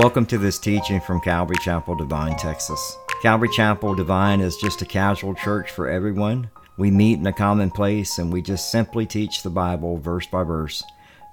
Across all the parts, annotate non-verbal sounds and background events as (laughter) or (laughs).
Welcome to this teaching from Calvary Chapel Devine, Texas. Calvary Chapel Devine is just a casual church for everyone. We meet in a common place and we just simply teach the Bible verse by verse,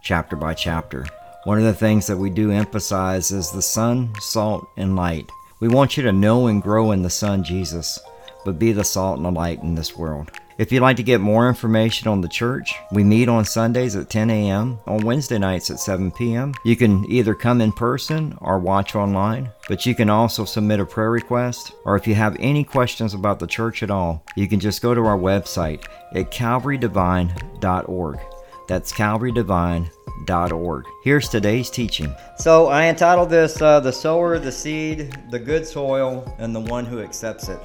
chapter by chapter. One of the things that we do emphasize is the sun, salt, and light. We want you to know and grow in the Son, Jesus, but be the salt and the light in this world. If you'd like to get more information on the church, we meet on Sundays at 10 a.m., on Wednesday nights at 7 p.m. You can either come in person or watch online, but you can also submit a prayer request, or if you have any questions about the church at all, you can just go to our website at calvarydevine.org. That's calvarydevine.org. Here's today's teaching. So I entitled this uh, The Sower, the Seed, the Good Soil, and the One Who Accepts It.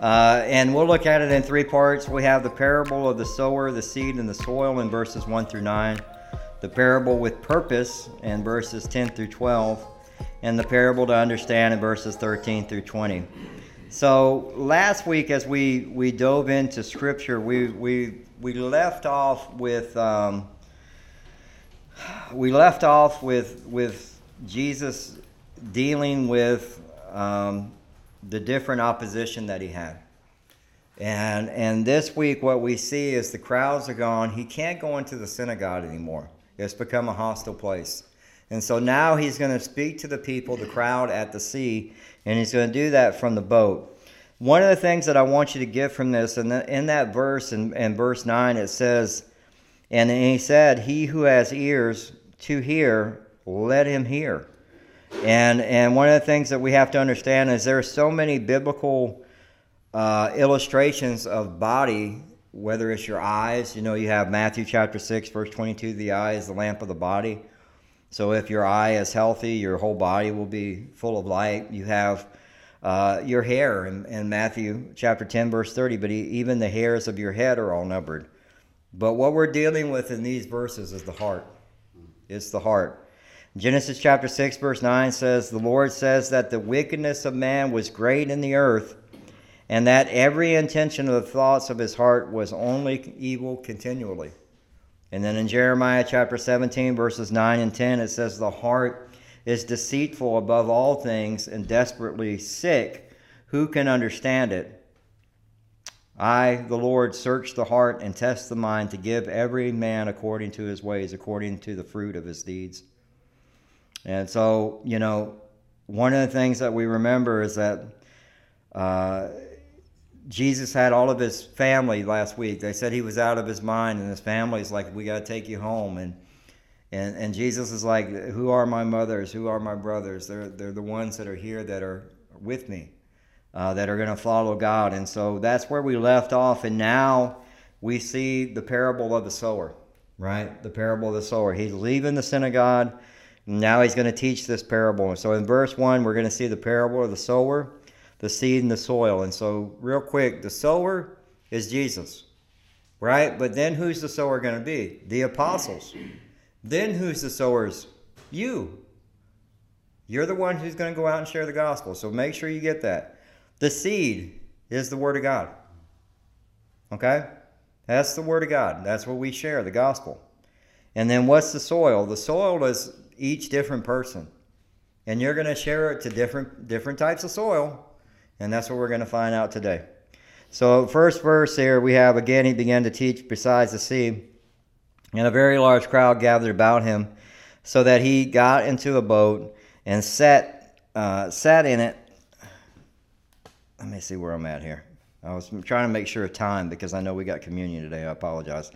Uh, and we'll look at it in three parts. We have the parable of the sower, the seed, and the soil in verses 1 through 9, the parable with purpose in verses 10 through 12, and the parable to understand in verses 13 through 20. So last week, as we, we dove into Scripture, we, we, we left off with um, we left off with with Jesus dealing with um, the different opposition that he had. And and this week what we see is the crowds are gone. He can't go into the synagogue anymore. It's become a hostile place. And so now he's going to speak to the people, the crowd at the sea, and he's going to do that from the boat. One of the things that I want you to get from this, and in, in that verse, in, in verse 9, it says, And he said, He who has ears to hear, let him hear. And and one of the things that we have to understand is there are so many biblical uh, illustrations of body, whether it's your eyes. You know, you have Matthew chapter six, verse twenty-two. The eye is the lamp of the body. So if your eye is healthy, your whole body will be full of light. You have uh, your hair in, in, Matthew chapter 10, verse 30, but even the hairs of your head are all numbered. But what we're dealing with in these verses is the heart. It's the heart. Genesis chapter 6, verse 9 says, The Lord says that the wickedness of man was great in the earth, and that every intention of the thoughts of his heart was only evil continually. And then in Jeremiah chapter 17, verses 9 and 10, it says, The heart is deceitful above all things and desperately sick. Who can understand it? I, the Lord, search the heart and test the mind to give every man according to his ways, according to the fruit of his deeds. And so, you know, one of the things that we remember is that uh, Jesus had all of his family last week. They said he was out of his mind, and his family's like, "We got to take you home." And and and Jesus is like, "Who are my mothers? Who are my brothers? They're they're the ones that are here that are with me, uh, that are going to follow God." And so that's where we left off, and now we see the parable of the sower, right? The parable of the sower. He's leaving the synagogue now he's going to teach this parable. So in verse 1, we're going to see the parable of the sower, the seed, and the soil. And so, real quick, the sower is Jesus, right? But then who's the sower going to be? The apostles. Then who's the sowers? You. You're the one who's going to go out and share the gospel. So make sure you get that. The seed is the word of God. Okay? That's the word of God. That's what we share, the gospel. And then what's the soil? The soil is each different person. And you're going to share it to different different types of soil, and that's what we're going to find out today. So, first verse here we have again he began to teach besides the sea, and a very large crowd gathered about him, so that he got into a boat and sat uh, sat in it. Let me see where I'm at here. I was trying to make sure of time because I know we got communion today. I apologize.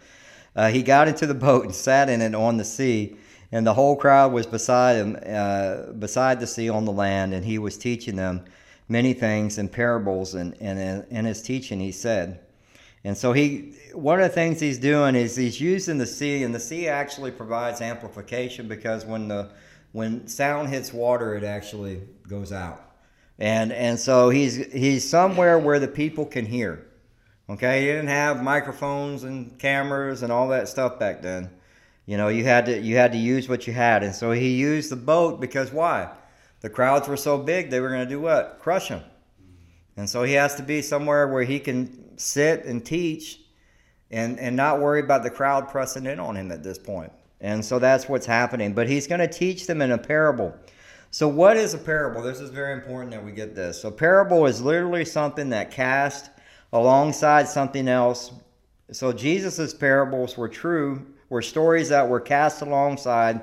Uh, he got into the boat and sat in it on the sea and the whole crowd was beside him, uh, beside the sea on the land, and he was teaching them many things in parables. And, and in his teaching, he said, and so he, one of the things he's doing is he's using the sea, and the sea actually provides amplification because when the when sound hits water, it actually goes out. And and so he's he's somewhere where the people can hear. Okay, he didn't have microphones and cameras and all that stuff back then. You know, you had to you had to use what you had, and so he used the boat because why? The crowds were so big; they were going to do what? Crush him. And so he has to be somewhere where he can sit and teach, and and not worry about the crowd pressing in on him at this point. And so that's what's happening. But he's going to teach them in a parable. So, what is a parable? This is very important that we get this. A parable is literally something that cast alongside something else. So, Jesus' parables were true, were stories that were cast alongside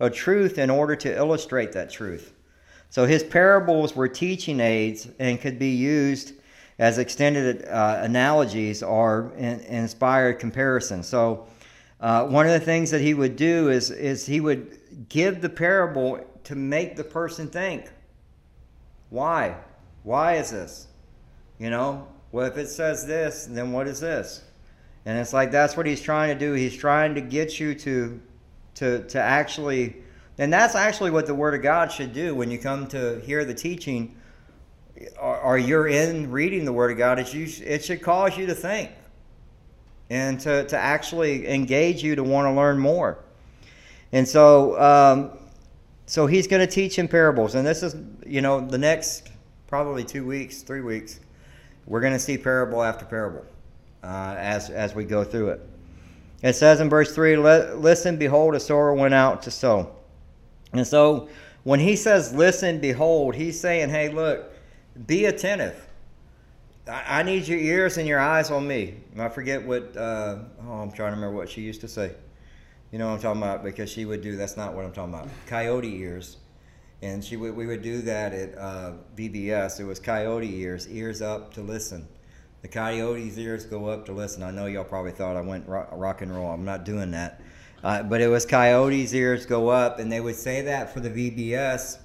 a truth in order to illustrate that truth. So, his parables were teaching aids and could be used as extended uh, analogies or in, inspired comparisons. So, uh, one of the things that he would do is, is he would give the parable to make the person think. Why? Why is this? You know, well, if it says this, then what is this? And it's like that's what he's trying to do. He's trying to get you to, to, to actually, and that's actually what the Word of God should do when you come to hear the teaching, or, or you're in reading the Word of God. It, you, it should cause you to think, and to, to actually engage you to want to learn more. And so, um, so he's going to teach in parables. And this is, you know, the next probably two weeks, three weeks, we're going to see parable after parable uh, as, as we go through it. It says in verse 3 Listen, behold, a sower went out to sow. And so when he says, Listen, behold, he's saying, Hey, look, be attentive. I, I need your ears and your eyes on me. I forget what, uh, oh, I'm trying to remember what she used to say. You know what I'm talking about? Because she would do, that's not what I'm talking about, coyote ears. And she would, we would do that at uh, VBS. It was coyote ears, ears up to listen. The coyote's ears go up to listen. I know y'all probably thought I went rock, rock and roll. I'm not doing that. Uh, but it was coyote's ears go up, and they would say that for the VBS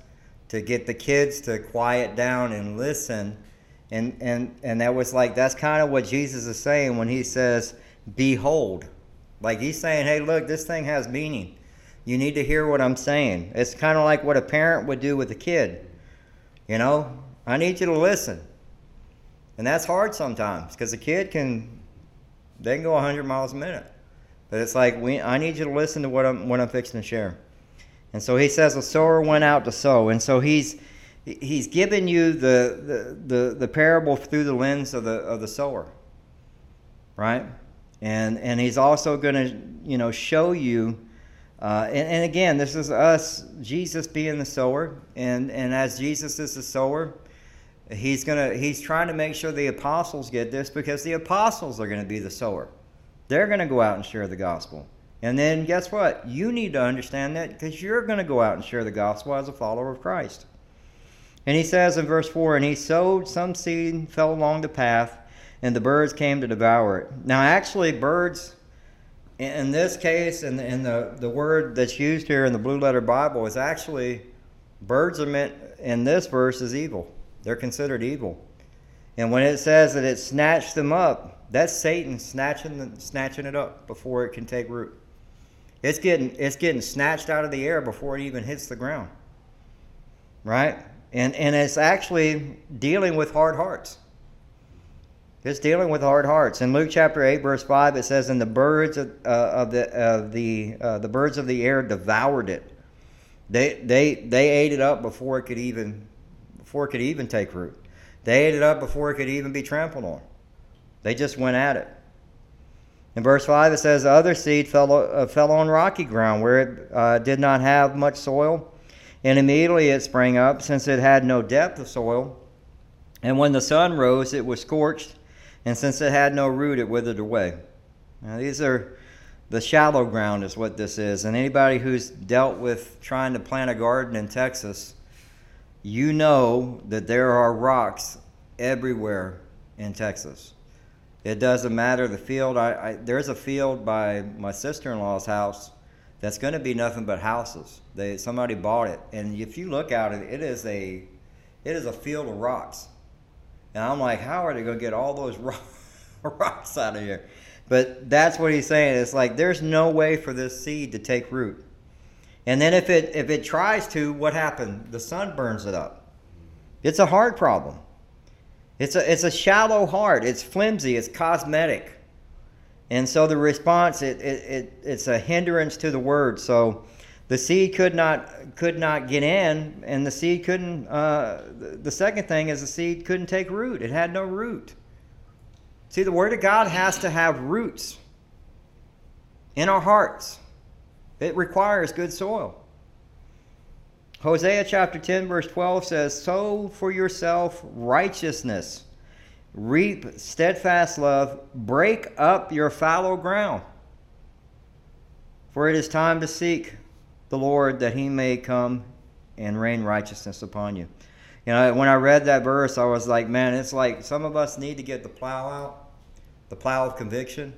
to get the kids to quiet down and listen. And, and, and that was like, that's kind of what Jesus is saying when he says, Behold. Like he's saying, hey, look, this thing has meaning. You need to hear what I'm saying. It's kind of like what a parent would do with a kid. You know, I need you to listen. And that's hard sometimes because a kid can, they can go 100 miles a minute. But it's like, we, I need you to listen to what I'm, what I'm fixing to share. And so he says, a sower went out to sow. And so he's, he's given you the, the, the, the parable through the lens of the, of the sower. Right? and and he's also going to you know show you uh, and, and, again this is us jesus being the sower and and as jesus is the sower he's to he's trying to make sure the apostles get this because the apostles are to be the sower they're to go out and share the gospel and then guess what you need to understand that because you're to go out and share the gospel as a follower of christ and he says in verse 4 and he sowed some seed fell along the path and the birds came to devour it. Now, actually, birds, in this case, and in, in the, the word that's used here in the Blue Letter Bible, is actually birds are meant in this verse as evil. They're considered evil. And when it says that it snatched them up, that's Satan snatching, snatching it up before it can take root. It's getting, it's getting snatched out of the air before it even hits the ground. Right? And, and it's actually dealing with hard hearts. It's dealing with hard hearts. In Luke chapter 8, verse 5, it says, And the birds of, uh, of the, of the, uh, the birds of the air devoured it. They, they, they ate it up before it could even before it could even take root. They ate it up before it could even be trampled on. They just went at it. In verse 5, it says, The Other seed fell, uh, fell on rocky ground where it uh, did not have much soil, and immediately it sprang up, since it had no depth of soil. And when the sun rose, it was scorched and since it had no root, it withered away. Now, these are the shallow ground, is what this is. And anybody who's dealt with trying to plant a garden in Texas, you know that there are rocks everywhere in Texas. It doesn't matter the field. I, I there's a field by my sister-in-law's house that's going to be nothing but houses. They somebody bought it, and if you look at it, it is a it is a field of rocks. And I'm like, how are they going to get all those (laughs) rocks out of here? But that's what he's saying. It's like there's no way for this seed to take root. And then if it if it tries to, what happened? The sun burns it up. It's a hard problem. It's a it's a shallow heart. It's flimsy. It's cosmetic. And so the response it, it, it it's a hindrance to the word. So the seed could not could not get in, and the seed couldn't. Uh, the second thing is the seed couldn't take root; it had no root. See, the Word of God has to have roots in our hearts. It requires good soil. Hosea chapter 10, verse 12 says, Sow for yourself righteousness, reap steadfast love, break up your fallow ground. For it is time to seek the Lord that he may come and rain righteousness upon you. You know, when I read that verse, I was like, man, it's like some of us need to get the plow out, the plow of conviction.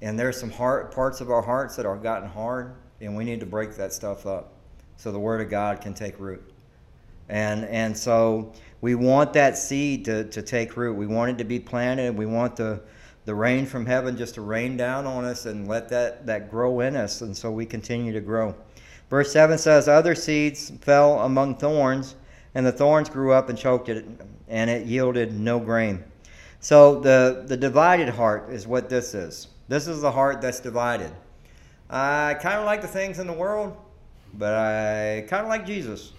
And there's some heart parts of our hearts that are gotten hard, and we need to break that stuff up so the Word of God can take root. And and so we want that seed to, to take root. We want it to be planted. We want the the rain from heaven just to rain down on us and let that, that grow in us, and so we continue to grow. Verse 7 says, Other seeds fell among thorns, and the thorns grew up and choked it, and it yielded no grain. So the, the divided heart is what this is. This is the heart that's divided. I kind of like the things in the world, but I kind of like Jesus.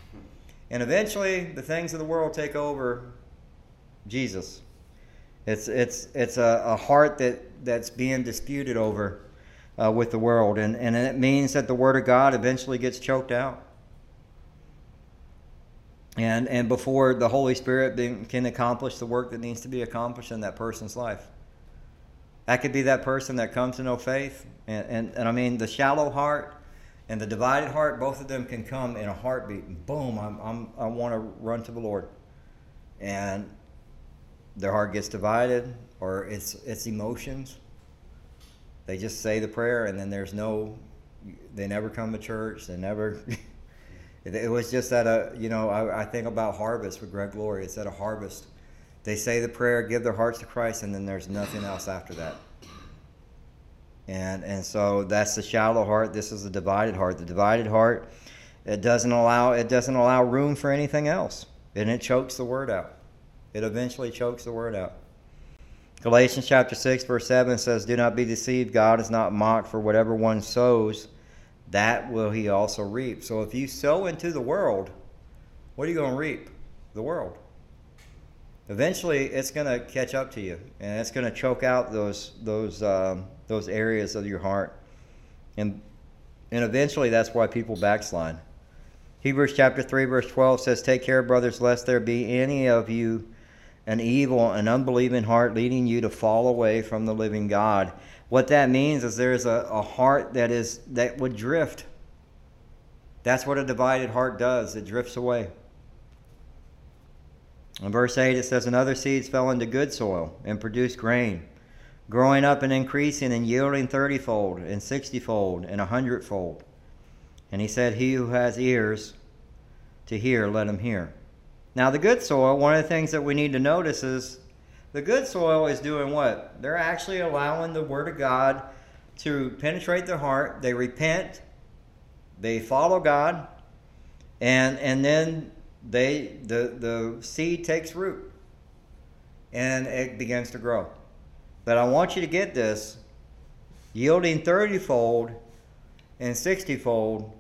And eventually, the things of the world take over Jesus. It's, it's, it's a, a heart that, that's being disputed over uh, with the world. And, and it means that the Word of God eventually gets choked out. And, and before the Holy Spirit can accomplish the work that needs to be accomplished in that person's life. That could be that person that comes to no faith. And, and, and I mean, the shallow heart and the divided heart, both of them can come in a heartbeat. Boom, I'm, I'm, I want to run to the Lord. And their heart gets divided, or it's, it's emotions. They just say the prayer, and then there's no, they never come to church. They never, (laughs) it, was just at a, you know, I, I think about harvest with Greg Laurie. It's at a harvest. They say the prayer, give their hearts to Christ, and then there's nothing else after that. And, and so that's the shallow heart. This is the divided heart. The divided heart, it doesn't allow it doesn't allow room for anything else, and it chokes the word out. It eventually chokes the word out. Galatians chapter 6 verse 7 says, "Do not be deceived, God is not mocked, for whatever one sows, that will he also reap." So if you sow into the world, what are you going to reap? The world. Eventually, it's going to catch up to you, and it's going to choke out those those um, those areas of your heart. And, and eventually that's why people backslide. Hebrews chapter 3, verse 12 says, Take care, brothers, lest there be any of you an evil and unbelieving heart leading you to fall away from the living God. What that means is there's a, a heart that is that would drift. That's what a divided heart does. It drifts away. In verse 8 it says, And other seeds fell into good soil and produced grain growing up and increasing and yielding thirtyfold and sixtyfold and a hundredfold. And he said, He who has ears to hear, let him hear. Now, the good soil, one of the things that we need to notice is the good soil is doing what? They're actually allowing the Word of God to penetrate their heart. They repent, they follow God, and, and then they the, the seed takes root and it begins to grow. But I want you to get this yielding 30 fold and 60 fold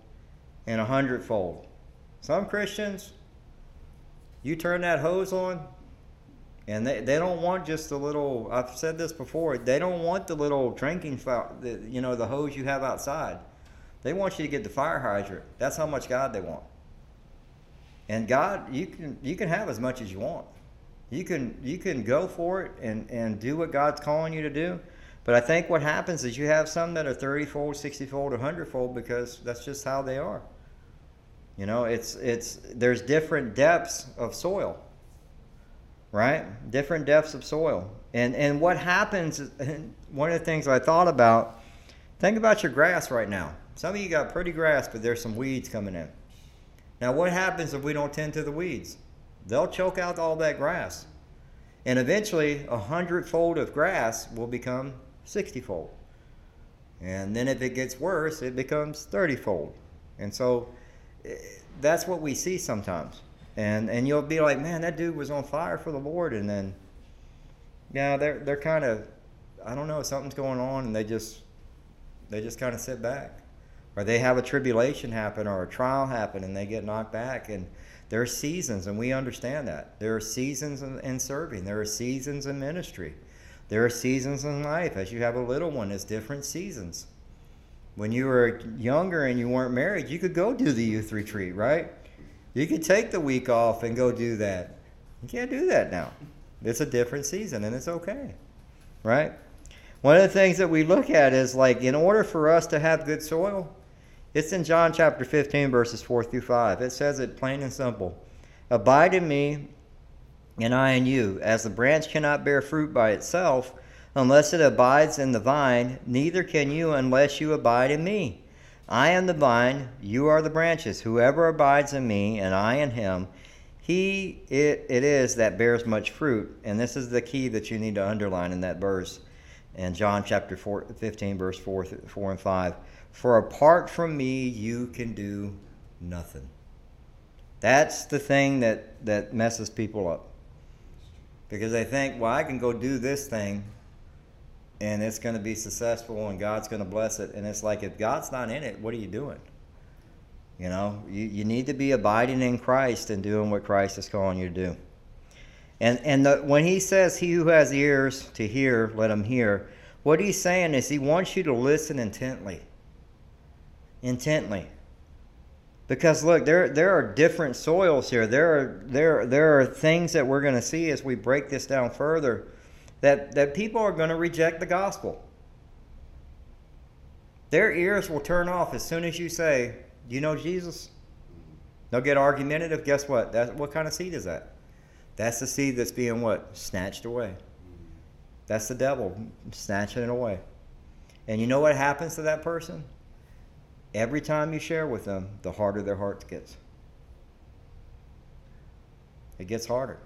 and 100 fold. Some Christians, you turn that hose on, and they, they don't want just the little, I've said this before, they don't want the little drinking, you know, the hose you have outside. They want you to get the fire hydrant. That's how much God they want. And God, you can you can have as much as you want. You can you can go for it and, and do what God's calling you to do. But I think what happens is you have some that are 30 fold, 60 fold, 100 fold because that's just how they are. You know, it's it's there's different depths of soil. Right? Different depths of soil. And and what happens one of the things I thought about think about your grass right now. Some of you got pretty grass, but there's some weeds coming in. Now what happens if we don't tend to the weeds? They'll choke out all that grass. And eventually, a hundredfold of grass will become sixtyfold. And then if it gets worse, it becomes thirtyfold. And so eh, that's what we see sometimes. And and you'll be like, man, that dude was on fire for the Lord, and then yeah, they're they're kind of I don't know, something's going on, and they just they just kind of sit back, or they have a tribulation happen or a trial happen, and they get knocked back, and there are seasons, and we understand that. There are seasons in, in serving, there are seasons in ministry, there are seasons in life. As you have a little one, it's different seasons. When you were younger and you weren't married, you could go do the youth retreat, right? You could take the week off and go do that. You can't do that now. It's a different season and it's okay. Right? One of the things that we look at is like, in order for us to have good soil, it's in John chapter 15, verses 4 through 5. It says it plain and simple Abide in me, and I in you. As the branch cannot bear fruit by itself unless it abides in the vine, neither can you unless you abide in me. I am the vine, you are the branches. Whoever abides in me, and I in him, he it, it is that bears much fruit. And this is the key that you need to underline in that verse in John chapter 4, 15, verse 4, 4 and 5. For apart from me, you can do nothing. That's the thing that, that messes people up. Because they think, well, I can go do this thing and it's going to be successful and God's going to bless it. And it's like, if God's not in it, what are you doing? You know, you, you need to be abiding in Christ and doing what Christ is calling you to do. And, and the, when he says, He who has ears to hear, let him hear, what he's saying is he wants you to listen intently. Intently. Because look, there, there are different soils here. There are, there, there are things that we're going to see as we break this down further that, that people are going to reject the gospel. Their ears will turn off as soon as you say, Do you know Jesus? They'll get argumentative. Guess what? That, what kind of seed is that? That's the seed that's being what? Snatched away. That's the devil snatching it away. And you know what happens to that person? Every time you share with them, the harder their heart gets. It gets harder.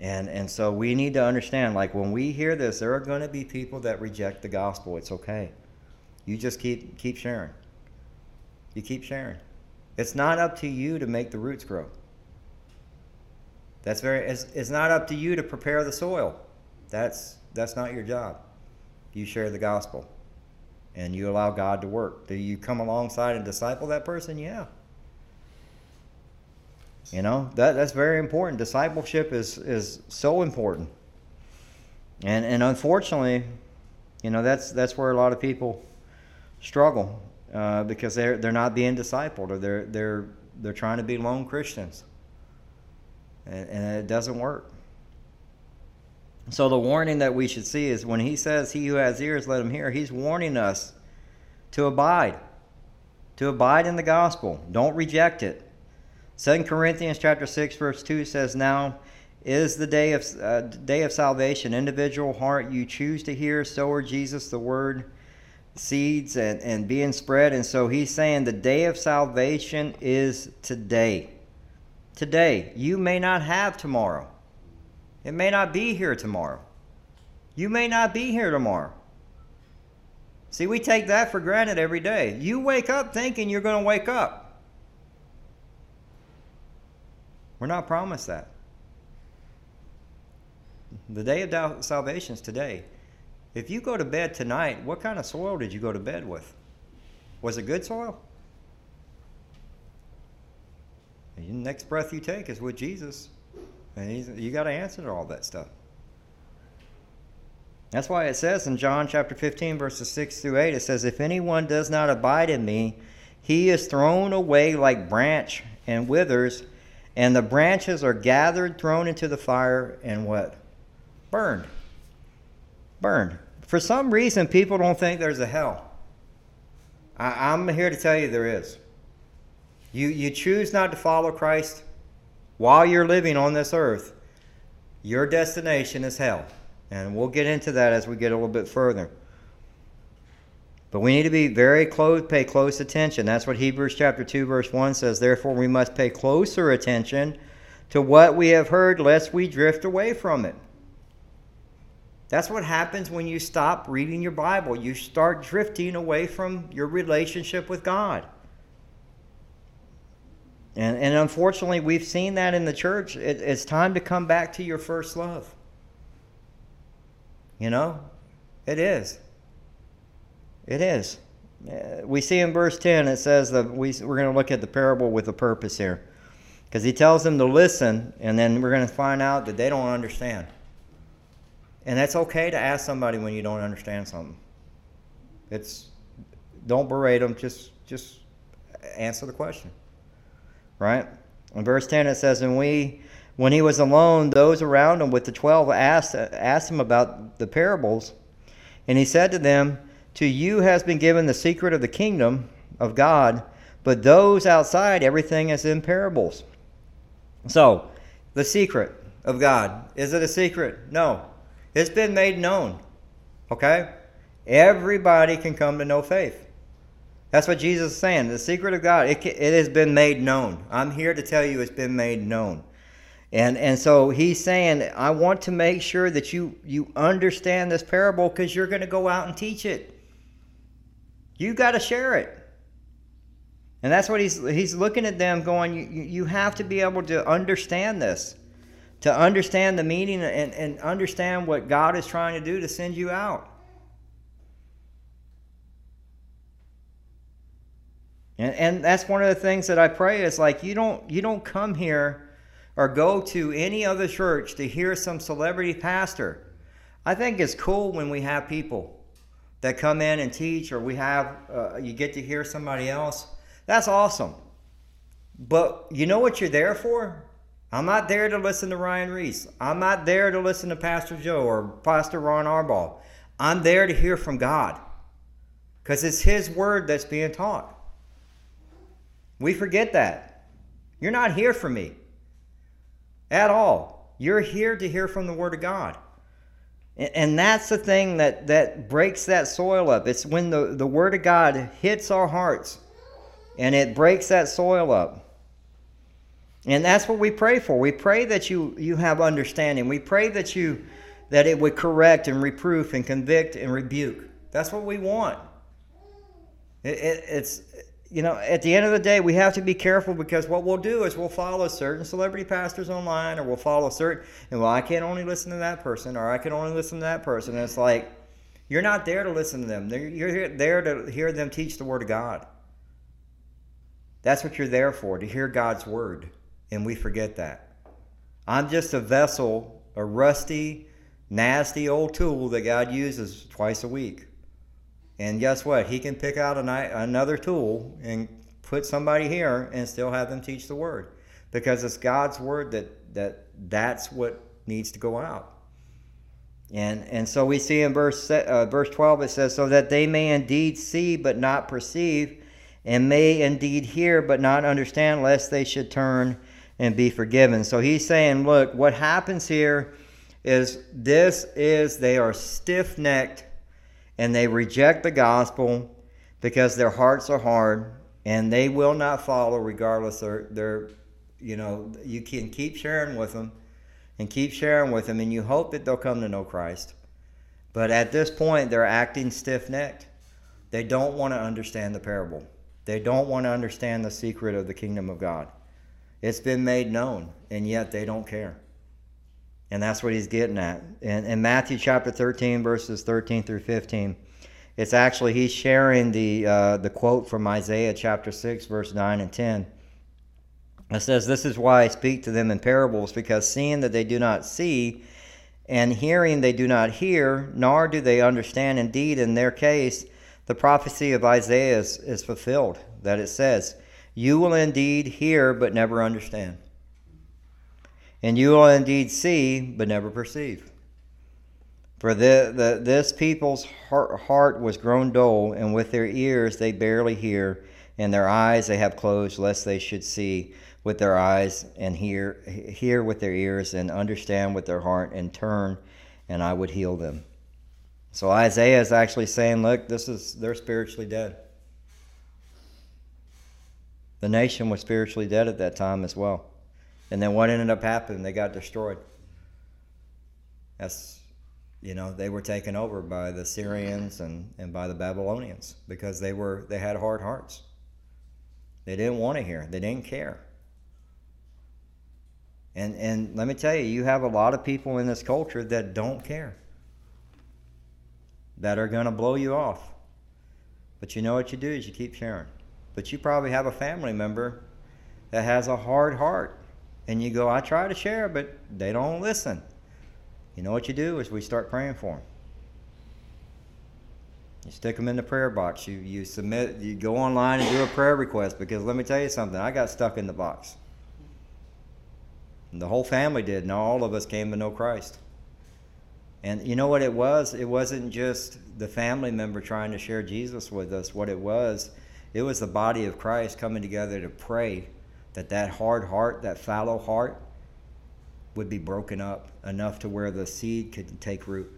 And and so we need to understand like when we hear this, there are going to be people that reject the gospel. It's okay. You just keep keep sharing. You keep sharing. It's not up to you to make the roots grow. That's very it's, it's not up to you to prepare the soil. That's that's not your job. You share the gospel and you allow God to work. Do you come alongside and disciple that person? Yeah. You know, that that's very important. Discipleship is is so important. And and unfortunately, you know, that's that's where a lot of people struggle uh, because they're they're not being discipled or they're they're they're trying to be lone Christians. And, and it doesn't work. So the warning that we should see is when he says, He who has ears, let him hear, he's warning us to abide, to abide in the gospel. Don't reject it. 2 Corinthians chapter 6, verse 2 says, Now is the day of, uh, day of salvation. Individual heart you choose to hear, sower Jesus, the word seeds and, and being spread. And so he's saying the day of salvation is today. Today. You may not have tomorrow. It may not be here tomorrow. You may not be here tomorrow. See, we take that for granted every day. You wake up thinking you're going to wake up. We're not promised that. The day of salvation is today. If you go to bed tonight, what kind of soil did you go to bed with? Was it good soil? The next breath you take is with Jesus. And you got to answer to all that stuff. That's why it says in John chapter 15, verses 6 through 8, it says, If anyone does not abide in me, he is thrown away like branch and withers, and the branches are gathered, thrown into the fire, and what? Burned. Burned. For some reason, people don't think there's a hell. I, I'm here to tell you there is. You, you choose not to follow Christ, while you're living on this earth, your destination is hell. And we'll get into that as we get a little bit further. But we need to be very close, pay close attention. That's what Hebrews chapter 2, verse 1 says. Therefore, we must pay closer attention to what we have heard, lest we drift away from it. That's what happens when you stop reading your Bible. You start drifting away from your relationship with God. And, and unfortunately, we've seen that in the church. It, it's time to come back to your first love. You know, it is. It is. Uh, we see in verse 10, it says that we, we're going to look at the parable with a purpose here. Because he tells them to listen, and then we're going to find out that they don't understand. And that's okay to ask somebody when you don't understand something. It's don't berate them, just just answer the question. Right? In verse 10 it says, And we when he was alone, those around him with the twelve asked, asked him about the parables. And he said to them, To you has been given the secret of the kingdom of God, but those outside, everything is in parables. So, the secret of God. Is it a secret? No. It's been made known. Okay? Everybody can come to know faith. That's what Jesus is saying. The secret of God, it, it has been made known. I'm here to tell you it's been made known. And, and so he's saying, I want to make sure that you, you understand this parable because you're going to go out and teach it. You got to share it. And that's what he's, he's looking at them going, you, you have to be able to understand this, to understand the meaning and, and understand what God is trying to do to send you out. And, and that's one of the things that I pray is like you don't you don't come here or go to any other church to hear some celebrity pastor. I think it's cool when we have people that come in and teach, or we have uh, you get to hear somebody else. That's awesome. But you know what you're there for? I'm not there to listen to Ryan Reese. I'm not there to listen to Pastor Joe or Pastor Ron Arbaugh. I'm there to hear from God because it's His word that's being taught. We forget that. You're not here for me at all. You're here to hear from the Word of God. And that's the thing that, that breaks that soil up. It's when the, the Word of God hits our hearts and it breaks that soil up. And that's what we pray for. We pray that you, you have understanding. We pray that you that it would correct and reproof and convict and rebuke. That's what we want. It, it, it's you know, at the end of the day, we have to be careful because what we'll do is we'll follow certain celebrity pastors online, or we'll follow certain, and well, I can only listen to that person, or I can only listen to that person. And it's like, you're not there to listen to them. You're there to hear them teach the Word of God. That's what you're there for, to hear God's Word. And we forget that. I'm just a vessel, a rusty, nasty old tool that God uses twice a week. And guess what? He can pick out an, another tool and put somebody here and still have them teach the word because it's God's word that, that that's what needs to go out. And, and so we see in verse, uh, verse 12 it says, So that they may indeed see but not perceive, and may indeed hear but not understand, lest they should turn and be forgiven. So he's saying, Look, what happens here is this is they are stiff necked and they reject the gospel because their hearts are hard and they will not follow regardless of their you know you can keep sharing with them and keep sharing with them and you hope that they'll come to know christ. But at this point they're acting stiff-necked. They don't want to understand the parable. They don't want to understand the secret of the kingdom of god. It's been made known and yet they don't care and that's what he's getting at. In, in Matthew chapter 13, verses 13 through 15, it's actually, he's sharing the, uh, the quote from Isaiah chapter 6, verse 9 and 10. It says, This is why I speak to them in parables, because seeing that they do not see, and hearing they do not hear, nor do they understand. Indeed, in their case, the prophecy of Isaiah is, is fulfilled, that it says, You will indeed hear, but never understand and you will indeed see, but never perceive. For the, the, this people's heart, heart was grown dull, and with their ears they barely hear, and their eyes they have closed, lest they should see with their eyes, and hear, hear with their ears, and understand with their heart, and turn, and I would heal them. So Isaiah is actually saying, look, this is they're spiritually dead. The nation was spiritually dead at that time as well. And then what ended up happening? They got destroyed. That's, you know, they were taken over by the Syrians and, and by the Babylonians because they were they had hard hearts. They didn't want to hear. They didn't care. And and let me tell you, you have a lot of people in this culture that don't care. That are going to blow you off. But you know what you do is you keep sharing. But you probably have a family member that has a hard heart and you go, I try to share, but they don't listen. You know what you do is we start praying for them. You stick them in the prayer box. You, you submit, you go online and do a prayer request because let me tell you something, I got stuck in the box. And the whole family did, and all of us came to know Christ. And you know what it was? It wasn't just the family member trying to share Jesus with us. What it was, it was the body of Christ coming together to pray that that hard heart, that fallow heart, would be broken up enough to where the seed could take root,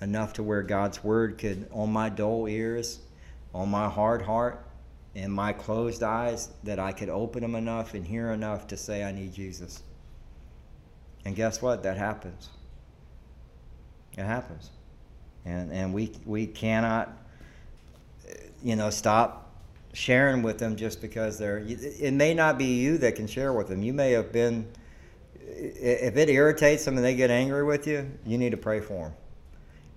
enough to where God's word could, on my dull ears, on my hard heart, and my closed eyes, that I could open them enough and hear enough to say, I need Jesus. And guess what? That happens. It happens. And, and we, we cannot, you know, stop sharing with them just because they're, it may not be you that can share with them. You may have been, if it irritates them and they get angry with you, you need to pray for them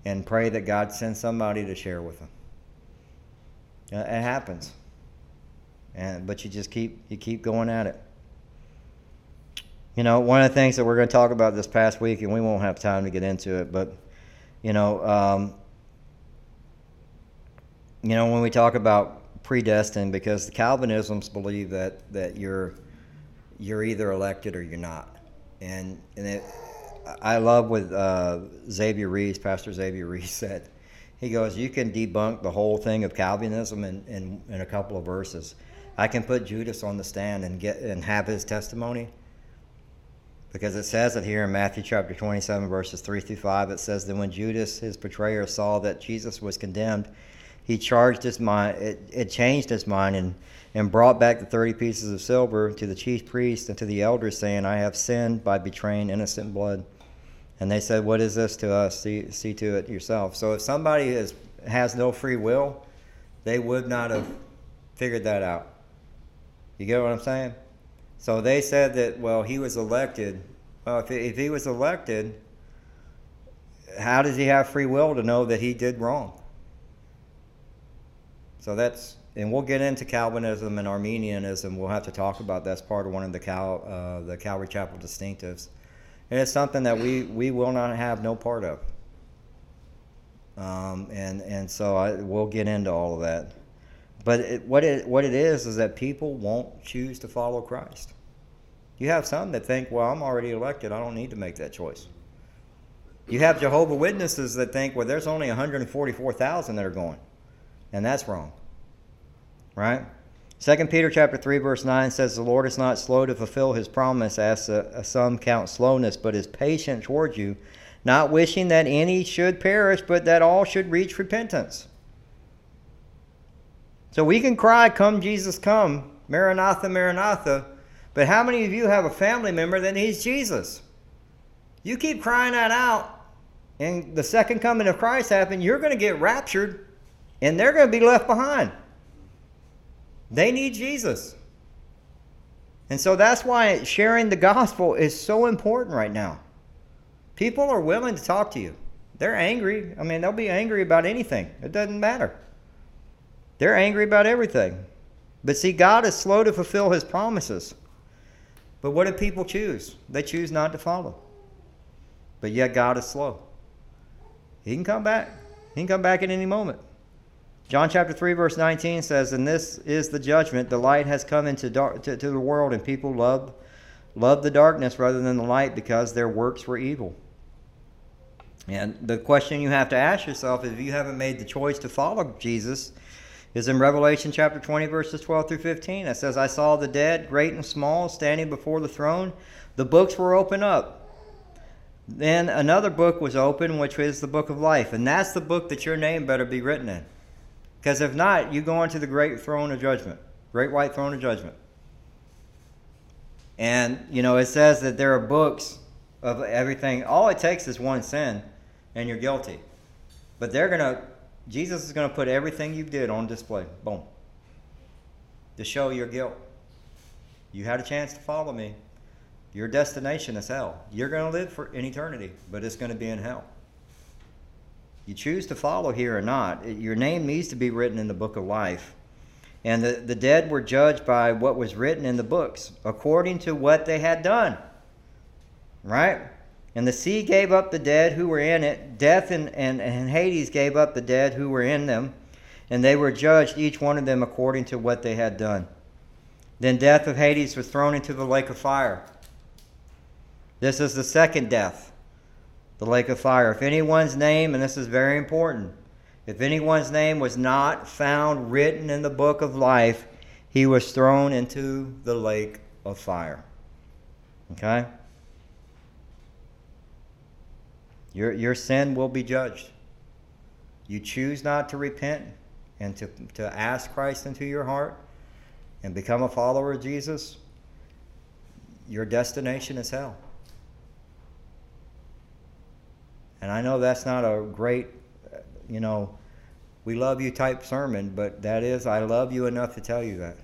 and pray that God sends somebody to share with them. It happens. And, but you just keep, you keep going at it. You know, one of the things that we're going to talk about this past week, and we won't have time to get into it, but you know, um, you know when we talk about predestined, because the Calvinisms believe that that you're you're either elected or you're not, and and it, I love what uh, Xavier Reese, Pastor Xavier Reese (laughs) said. He goes, you can debunk the whole thing of Calvinism in, in, in a couple of verses. I can put Judas on the stand and get and have his testimony because it says it here in Matthew chapter 27, verses 3 through 5. It says that when Judas, his betrayer, saw that Jesus was condemned, he charged his mind, it, it changed his mind, and, and brought back the 30 pieces of silver to the chief priests and to the elders, saying, I have sinned by betraying innocent blood. And they said, What is this to us? See, see to it yourself. So if somebody is, has no free will, they would not have figured that out. You get what I'm saying? So they said that, well, he was elected. Well, if, if he was elected, how does he have free will to know that he did wrong? So that's, and we'll get into Calvinism and Arminianism. We'll have to talk about that's part of one of the Cal, uh, the Calvary Chapel distinctives, and it's something that we we will not have no part of. Um, and and so I, we'll get into all of that. But it, what it what it is is that people won't choose to follow Christ. You have some that think, well, I'm already elected. I don't need to make that choice. You have Jehovah Witnesses that think, well, there's only 144,000 that are going, and that's wrong. Right? 2 Peter chapter 3 verse 9 says the Lord is not slow to fulfill his promise as some count slowness but is patient towards you not wishing that any should perish but that all should reach repentance. So we can cry, Come, Jesus, come, Maranatha, Maranatha. But how many of you have a family member that needs Jesus? You keep crying that out, and the second coming of Christ happens, you're going to get raptured, and they're going to be left behind. They need Jesus. And so that's why sharing the gospel is so important right now. People are willing to talk to you. They're angry. I mean, they'll be angry about anything. It doesn't matter. They're angry about everything. But see, God is slow to fulfill his promises. But what do people choose? They choose not to follow. But yet God is slow. He can come back. He can come back at any moment. John chapter 3 verse 19 says, "And this is the judgment: the light has come into to, to the world, and people love love the darkness rather than the light because their works were evil." And the question you have to ask yourself if you haven't made the choice to follow Jesus, is in Revelation chapter 20, verses 12 through 15. It says, I saw the dead, great and small, standing before the throne. The books were opened up. Then another book was opened, which is the book of life. And that's the book that your name better be written in. Because if not, you go into the great throne of judgment, great white throne of judgment. And, you know, it says that there are books of everything. All it takes is one sin, and you're guilty. But they're going to Jesus is going to put everything you did on display. Boom. To show your guilt. You had a chance to follow me. Your destination is hell. You're going to live for an eternity, but it's going to be in hell. You choose to follow here or not, your name needs to be written in the book of life. And the, the dead were judged by what was written in the books, according to what they had done. Right? And the sea gave up the dead who were in it. Death and, and, and Hades gave up the dead who were in them. And they were judged, each one of them according to what they had done. Then death of Hades was thrown into the lake of fire. This is the second death, the lake of fire. If anyone's name, and this is very important, if anyone's name was not found written in the book of life, he was thrown into the lake of fire. Okay? Your, your sin will be judged. You choose not to repent and to, to ask Christ into your heart and become a follower of Jesus, your destination is hell. And I know that's not a great, you know, we love you type sermon, but that is, I love you enough to tell you that.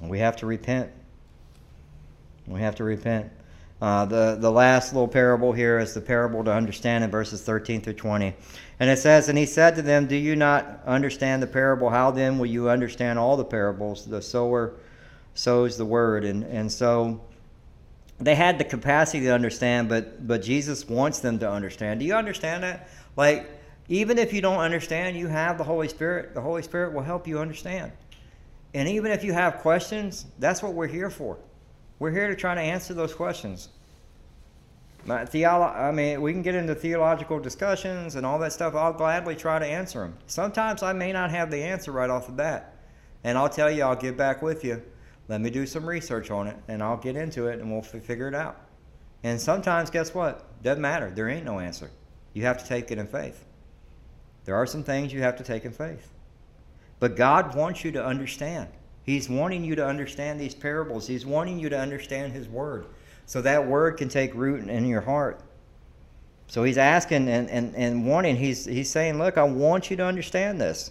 We have to repent. We have to repent. Uh, the, the last little parable here is the parable to understand in verses 13 through 20. And it says, And he said to them, Do you not understand the parable? How then will you understand all the parables? The sower sows the word. And, and so they had the capacity to understand, but, but Jesus wants them to understand. Do you understand that? Like, even if you don't understand, you have the Holy Spirit. The Holy Spirit will help you understand. And even if you have questions, that's what we're here for. We're here to try to answer those questions. My theolo- I mean, we can get into theological discussions and all that stuff. I'll gladly try to answer them. Sometimes I may not have the answer right off the bat. And I'll tell you, I'll get back with you. Let me do some research on it, and I'll get into it, and we'll f- figure it out. And sometimes, guess what? Doesn't matter. There ain't no answer. You have to take it in faith. There are some things you have to take in faith. But God wants you to understand. He's wanting you to understand these parables. He's wanting you to understand His Word so that Word can take root in your heart. So He's asking and, and, and wanting, he's, he's saying, Look, I want you to understand this.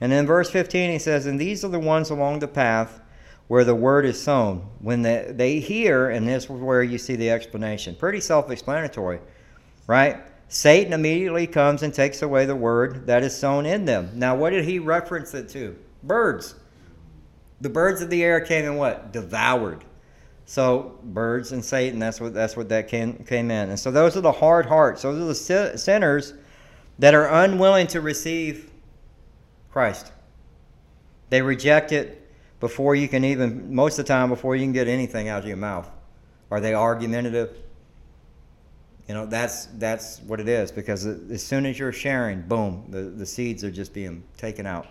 And in verse 15, He says, And these are the ones along the path where the Word is sown. When they, they hear, and this is where you see the explanation. Pretty self explanatory, right? Satan immediately comes and takes away the word that is sown in them. Now, what did he reference it to? Birds. The birds of the air came and what? Devoured. So birds and Satan, that's what that's what that came came in. And so those are the hard hearts. Those are the sinners that are unwilling to receive Christ. They reject it before you can even most of the time before you can get anything out of your mouth. Are they argumentative? You know, that's that's what it is because as soon as you're sharing, boom, the, the seeds are just being taken out.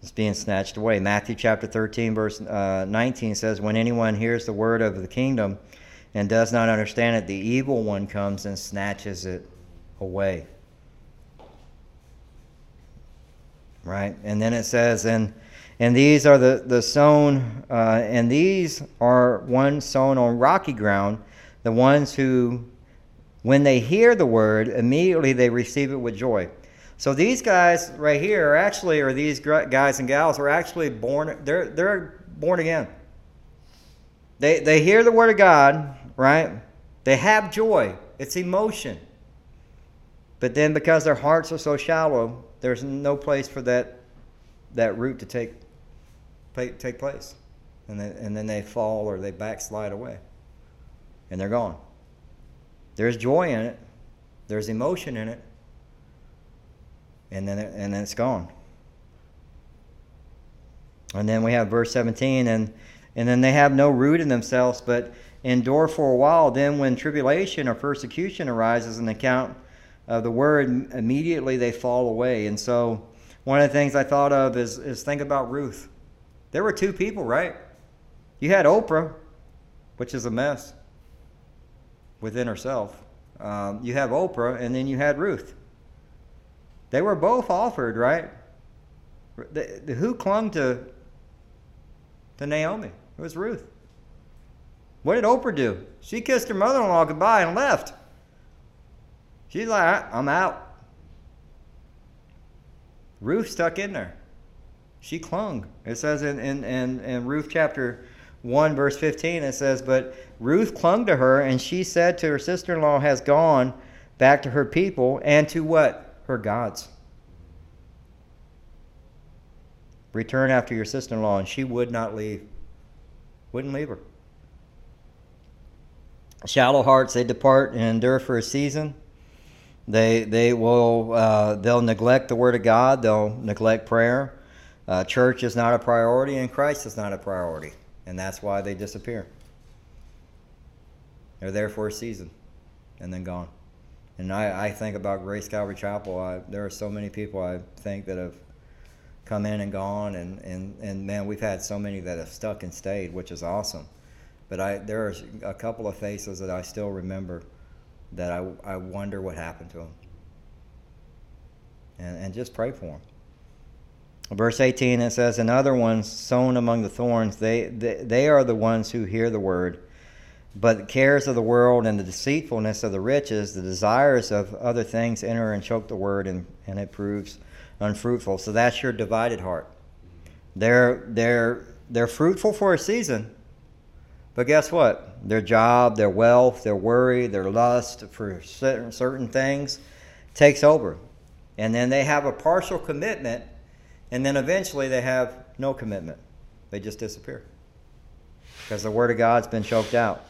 It's being snatched away. Matthew chapter 13, verse uh, 19 says, When anyone hears the word of the kingdom and does not understand it, the evil one comes and snatches it away. Right? And then it says, and and these are the, the sown, uh, and these are ones sown on rocky ground the ones who, when they hear the word, immediately they receive it with joy. So these guys right here are actually, or these guys and gals are actually born, they're, they're born again. They, they hear the word of God, right? They have joy. It's emotion. But then because their hearts are so shallow, there's no place for that, that root to take, take place. And then, and then they fall or they backslide away and they're gone. There's joy in it, there's emotion in it, and then, it, and then it's gone. And then we have verse 17, and, and then they have no root in themselves, but endure for a while. Then, when tribulation or persecution arises in account of the word, immediately they fall away. And so, one of the things I thought of is, is think about Ruth. There were two people, right? You had Oprah, which is a mess within herself. Um, you have Oprah, and then you had Ruth. They were both offered, right? The, the, who clung to, to Naomi? It was Ruth. What did Oprah do? She kissed her mother in law goodbye and left. She's like, I'm out. Ruth stuck in there. She clung. It says in, in, in, in Ruth chapter 1, verse 15, it says, But Ruth clung to her, and she said to her sister in law, Has gone back to her people and to what? Her gods. Return after your sister in law, and she would not leave. Wouldn't leave her. Shallow hearts, they depart and endure for a season. They, they will uh, they'll neglect the word of God. They'll neglect prayer. Uh, church is not a priority, and Christ is not a priority, and that's why they disappear. They're there for a season, and then gone. And I, I think about Grace Calvary Chapel. I, there are so many people I think that have come in and gone, and, and, and man, we've had so many that have stuck and stayed, which is awesome. But I, there are a couple of faces that I still remember that I, I wonder what happened to them. And, and just pray for them. Verse 18, it says, And other ones sown among the thorns, they, they, they are the ones who hear the word. But the cares of the world and the deceitfulness of the riches, the desires of other things enter and choke the word, and, and it proves unfruitful. So that's your divided heart. They're, they're, they're fruitful for a season, but guess what? Their job, their wealth, their worry, their lust for certain, certain things takes over. And then they have a partial commitment, and then eventually they have no commitment. They just disappear because the Word of God's been choked out.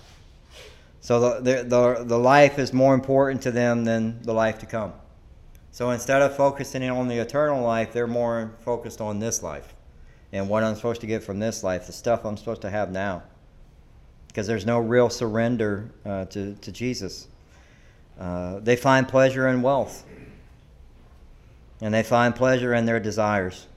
So the, the, the life is more important to them than the life to come. So instead of focusing on the eternal life, they're more focused on this life and what I'm supposed to get from this life, the stuff I'm supposed to have now. Because there's no real surrender uh, to, to Jesus. Uh, they find pleasure in wealth, and they find pleasure in their desires.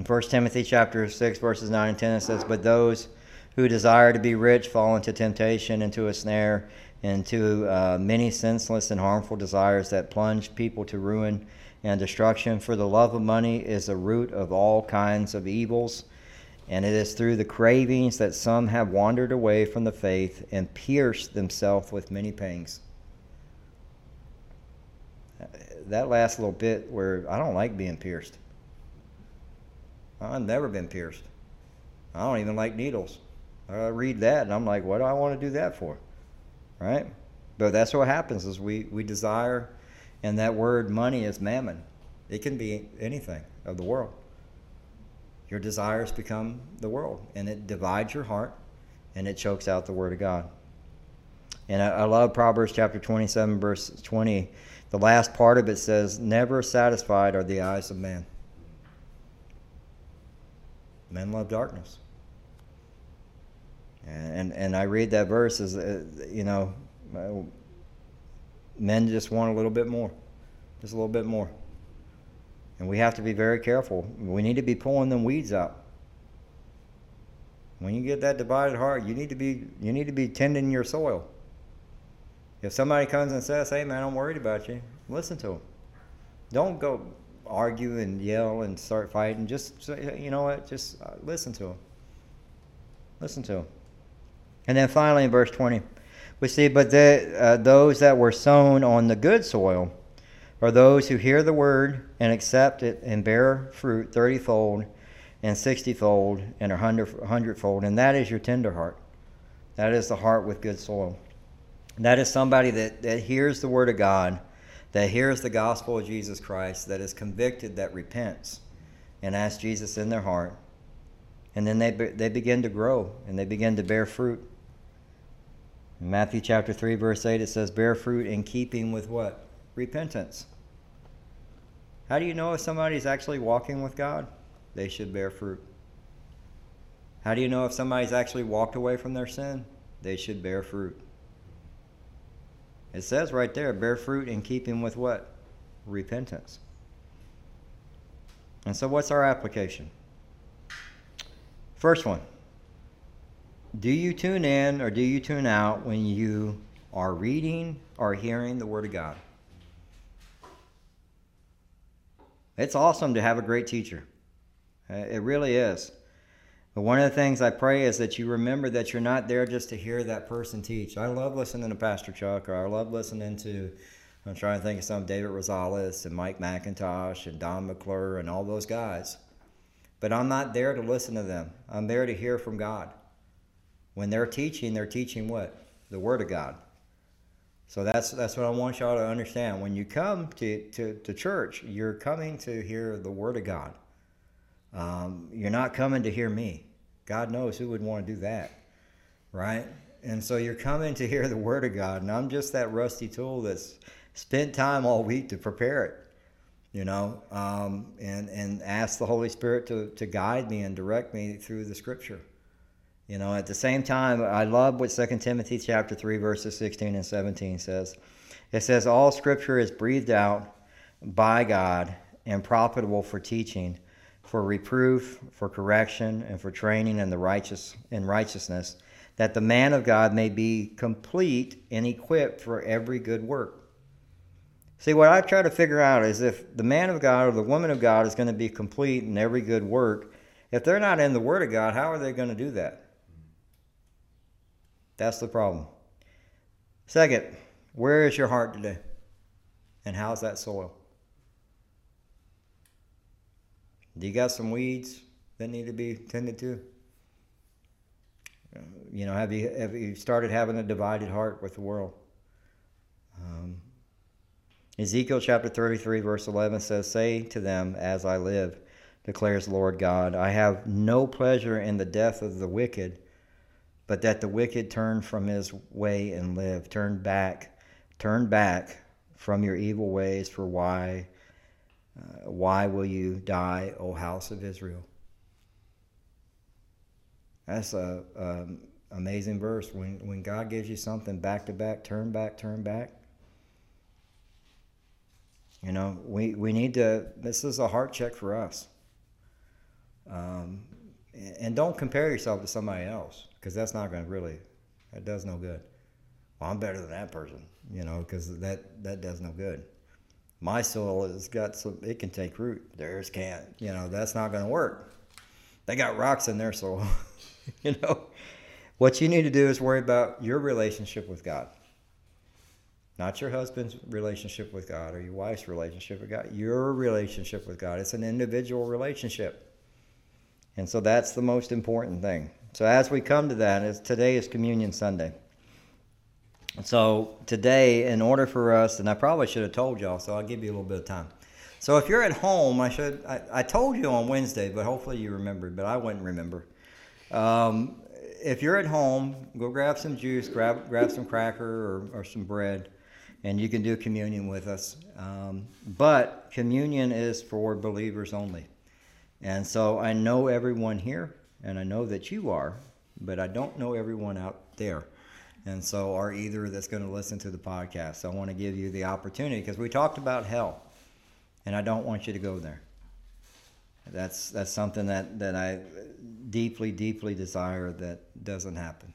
In 1 Timothy chapter 6, verses 9 and 10, it says, But those who desire to be rich fall into temptation, into a snare, into uh, many senseless and harmful desires that plunge people to ruin and destruction. For the love of money is the root of all kinds of evils, and it is through the cravings that some have wandered away from the faith and pierced themselves with many pangs. That last little bit where I don't like being pierced. I've never been pierced. I don't even like needles. I read that and I'm like, what do I want to do that for? Right? But that's what happens is we, we desire, and that word money is mammon. It can be anything of the world. Your desires become the world, and it divides your heart, and it chokes out the word of God. And I, I love Proverbs chapter 27, verse 20. The last part of it says, Never satisfied are the eyes of man. Men love darkness. And, and I read that verse as, uh, you know, men just want a little bit more, just a little bit more. And we have to be very careful. We need to be pulling them weeds out. When you get that divided heart, you need to be you need to be tending your soil. If somebody comes and says, "Hey, man, I'm worried about you," listen to them. Don't go argue and yell and start fighting. Just you know what? Just uh, listen to them. Listen to them. And then finally in verse 20, we see, but the, uh, those that were sown on the good soil are those who hear the word and accept it and bear fruit thirtyfold and sixtyfold and a hundred, hundredfold. And that is your tender heart. That is the heart with good soil. That is somebody that, that hears the word of God, that hears the gospel of Jesus Christ, that is convicted, that repents, and asks Jesus in their heart. And then they, they begin to grow and they begin to bear fruit. In Matthew chapter 3, verse 8, it says, Bear fruit in keeping with what? Repentance. How do you know if somebody's actually walking with God? They should bear fruit. How do you know if somebody's actually walked away from their sin? They should bear fruit. It says right there, bear fruit in keeping with what? Repentance. And so, what's our application? First one do you tune in or do you tune out when you are reading or hearing the Word of God? It's awesome to have a great teacher. Uh, it really is. But one of the things I pray is that you remember that you're not there just to hear that person teach. I love listening to Pastor Chuck, or I love listening to, I'm trying to think of some, David Rosales and Mike MacIntosh and Don McClure and all those guys. But I'm not there to listen to them. I'm there to hear from God. When they're teaching, they're teaching what? The Word of God. So that's that's what I want y'all to understand. When you come to, to, to church, you're coming to hear the Word of God. Um, you're not coming to hear me. God knows who would want to do that. right? And so you're coming to hear the Word of God, and I'm just that rusty tool that's spent time all week to prepare it, you know, um, and and ask the Holy Spirit to to guide me and direct me through the Scripture. You know, at the same time, I love what 2 Timothy chapter 3, verses 16 and 17 says. It says, All scripture is breathed out by God and profitable for teaching, for reproof, for correction, and for training in the righteous in righteousness, that the man of God may be complete and equipped for every good work. See, what I try to figure out is if the man of God or the woman of God is going to be complete in every good work, if they're not in the Word of God, how are they going to do that? That's the problem. Second, where is your heart today? And how's that soil? Do you got some weeds that need to be tended to? You know, have you have you started having a divided heart with the world? Um, Ezekiel chapter 33, verse 11 says, Say to them, As I live, declares Lord God, I have no pleasure in the death of the wicked but that the wicked turn from his way and live. Turn back, turn back from your evil ways, for why, uh, why will you die, O house of Israel? That's a, a amazing verse. When when God gives you something back to back, turn back, turn back. You know, we, we need to, this is a heart check for us. Um, and don't compare yourself to somebody else because that's not going to really that does no good. Well, I'm better than that person, you know, because that that does no good. My soil has got some; it can take root. Theirs can't. You know, that's not going to work. They got rocks in their soil. (laughs) you know, what you need to do is worry about your relationship with God. Not your husband's relationship with God or your wife's relationship with God. Your relationship with God. It's an individual relationship. And so that's the most important thing. So as we come to that, is today is Communion Sunday. So today, in order for us, and I probably should have told y'all, so I'll give you a little bit of time. So if you're at home, I should I, I told you on Wednesday, but hopefully you remembered, but I wouldn't remember. Um, if you're at home, go grab some juice, grab grab some cracker or, or some bread, and you can do communion with us. Um, but communion is for believers only. And so I know everyone here and I know that you are, but I don't know everyone out there. And so, are either that's going to listen to the podcast. So I want to give you the opportunity because we talked about hell, and I don't want you to go there. That's that's something that, that I deeply, deeply desire that doesn't happen.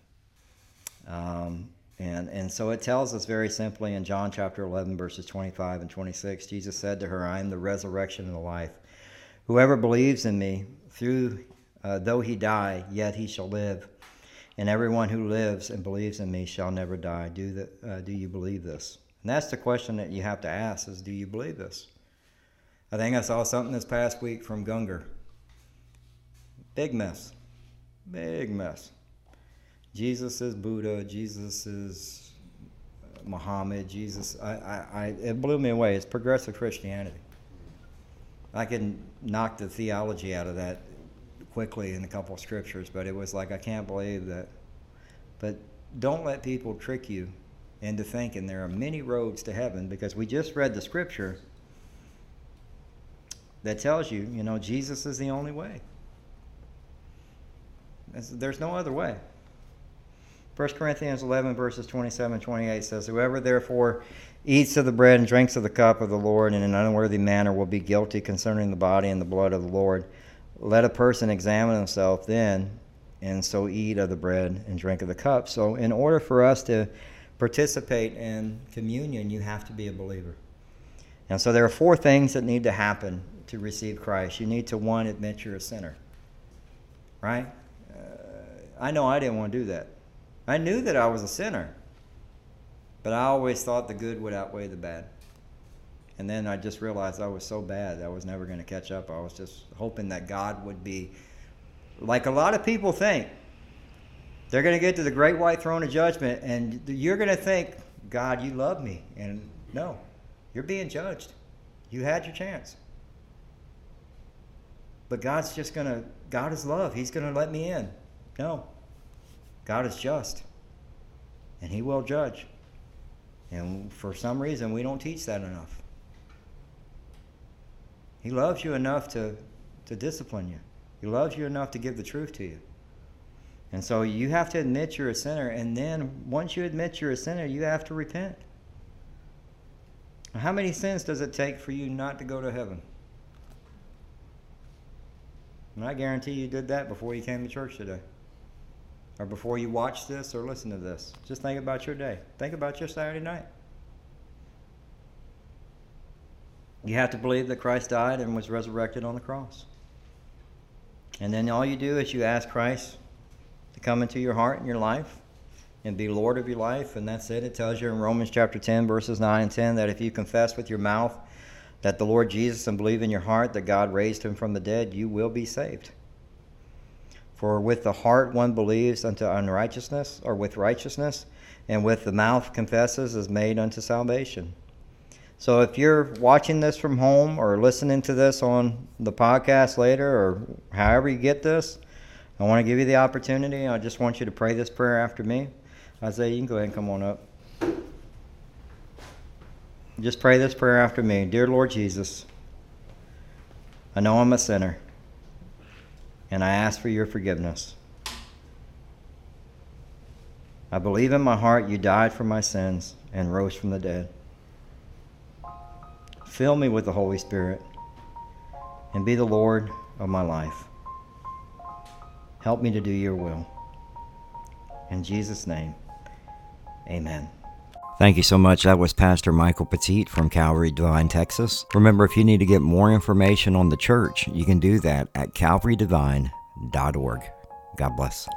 Um, and, and so it tells us very simply in John chapter 11, verses 25 and 26, Jesus said to her, I am the resurrection and the life. Whoever believes in me, through uh, though he die, yet he shall live. And everyone who lives and believes in me shall never die. Do, the, uh, do you believe this? And that's the question that you have to ask is, do you believe this? I think I saw something this past week from Gungor. Big mess. Big mess. Jesus is Buddha. Jesus is uh, Muhammad. Jesus, I, I, I, it blew me away. It's progressive Christianity. I can knock the theology out of that quickly in a couple of scriptures, but it was like, I can't believe that. But don't let people trick you into thinking there are many roads to heaven because we just read the scripture that tells you, you know, Jesus is the only way. There's no other way. 1 Corinthians 11, verses 27 28 says, Whoever therefore eats of the bread and drinks of the cup of the Lord in an unworthy manner will be guilty concerning the body and the blood of the Lord. Let a person examine himself then, and so eat of the bread and drink of the cup. So, in order for us to participate in communion, you have to be a believer. And so, there are four things that need to happen to receive Christ. You need to, one, admit you're a sinner. Right? Uh, I know I didn't want to do that. I knew that I was a sinner, but I always thought the good would outweigh the bad. And then I just realized I was so bad I was never going to catch up. I was just hoping that God would be like a lot of people think. They're going to get to the great white throne of judgment, and you're going to think, God, you love me. And no, you're being judged. You had your chance. But God's just going to, God is love. He's going to let me in. No. God is just, and He will judge. And for some reason, we don't teach that enough. He loves you enough to, to discipline you, He loves you enough to give the truth to you. And so you have to admit you're a sinner, and then once you admit you're a sinner, you have to repent. How many sins does it take for you not to go to heaven? And I guarantee you did that before you came to church today. Or before you watched this or listened to this. Just think about your day. Think about your Saturday night. You have to believe that Christ died and was resurrected on the cross. And then all you do is you ask Christ to come into your heart and your life and be Lord of your life. And that's it. It tells you in Romans chapter 10, verses 9 and 10, that if you confess with your mouth that the Lord Jesus and believe in your heart that God raised him from the dead, you will be saved. For with the heart one believes unto unrighteousness, or with righteousness, and with the mouth confesses is made unto salvation. So if you're watching this from home or listening to this on the podcast later or however you get this, I want to give you the opportunity. I just want you to pray this prayer after me. Isaiah, you can go ahead and come on up. Just pray this prayer after me. Dear Lord Jesus, I know I'm a sinner, and I ask for your forgiveness. I believe in my heart you died for my sins and rose from the dead. Fill me with the Holy Spirit and be the Lord of my life. Help me to do your will. In Jesus' name, amen. Thank you so much. That was Pastor Michael Petit from Calvary Devine, Texas. Remember, if you need to get more information on the church, you can do that at calvarydevine.org. God bless.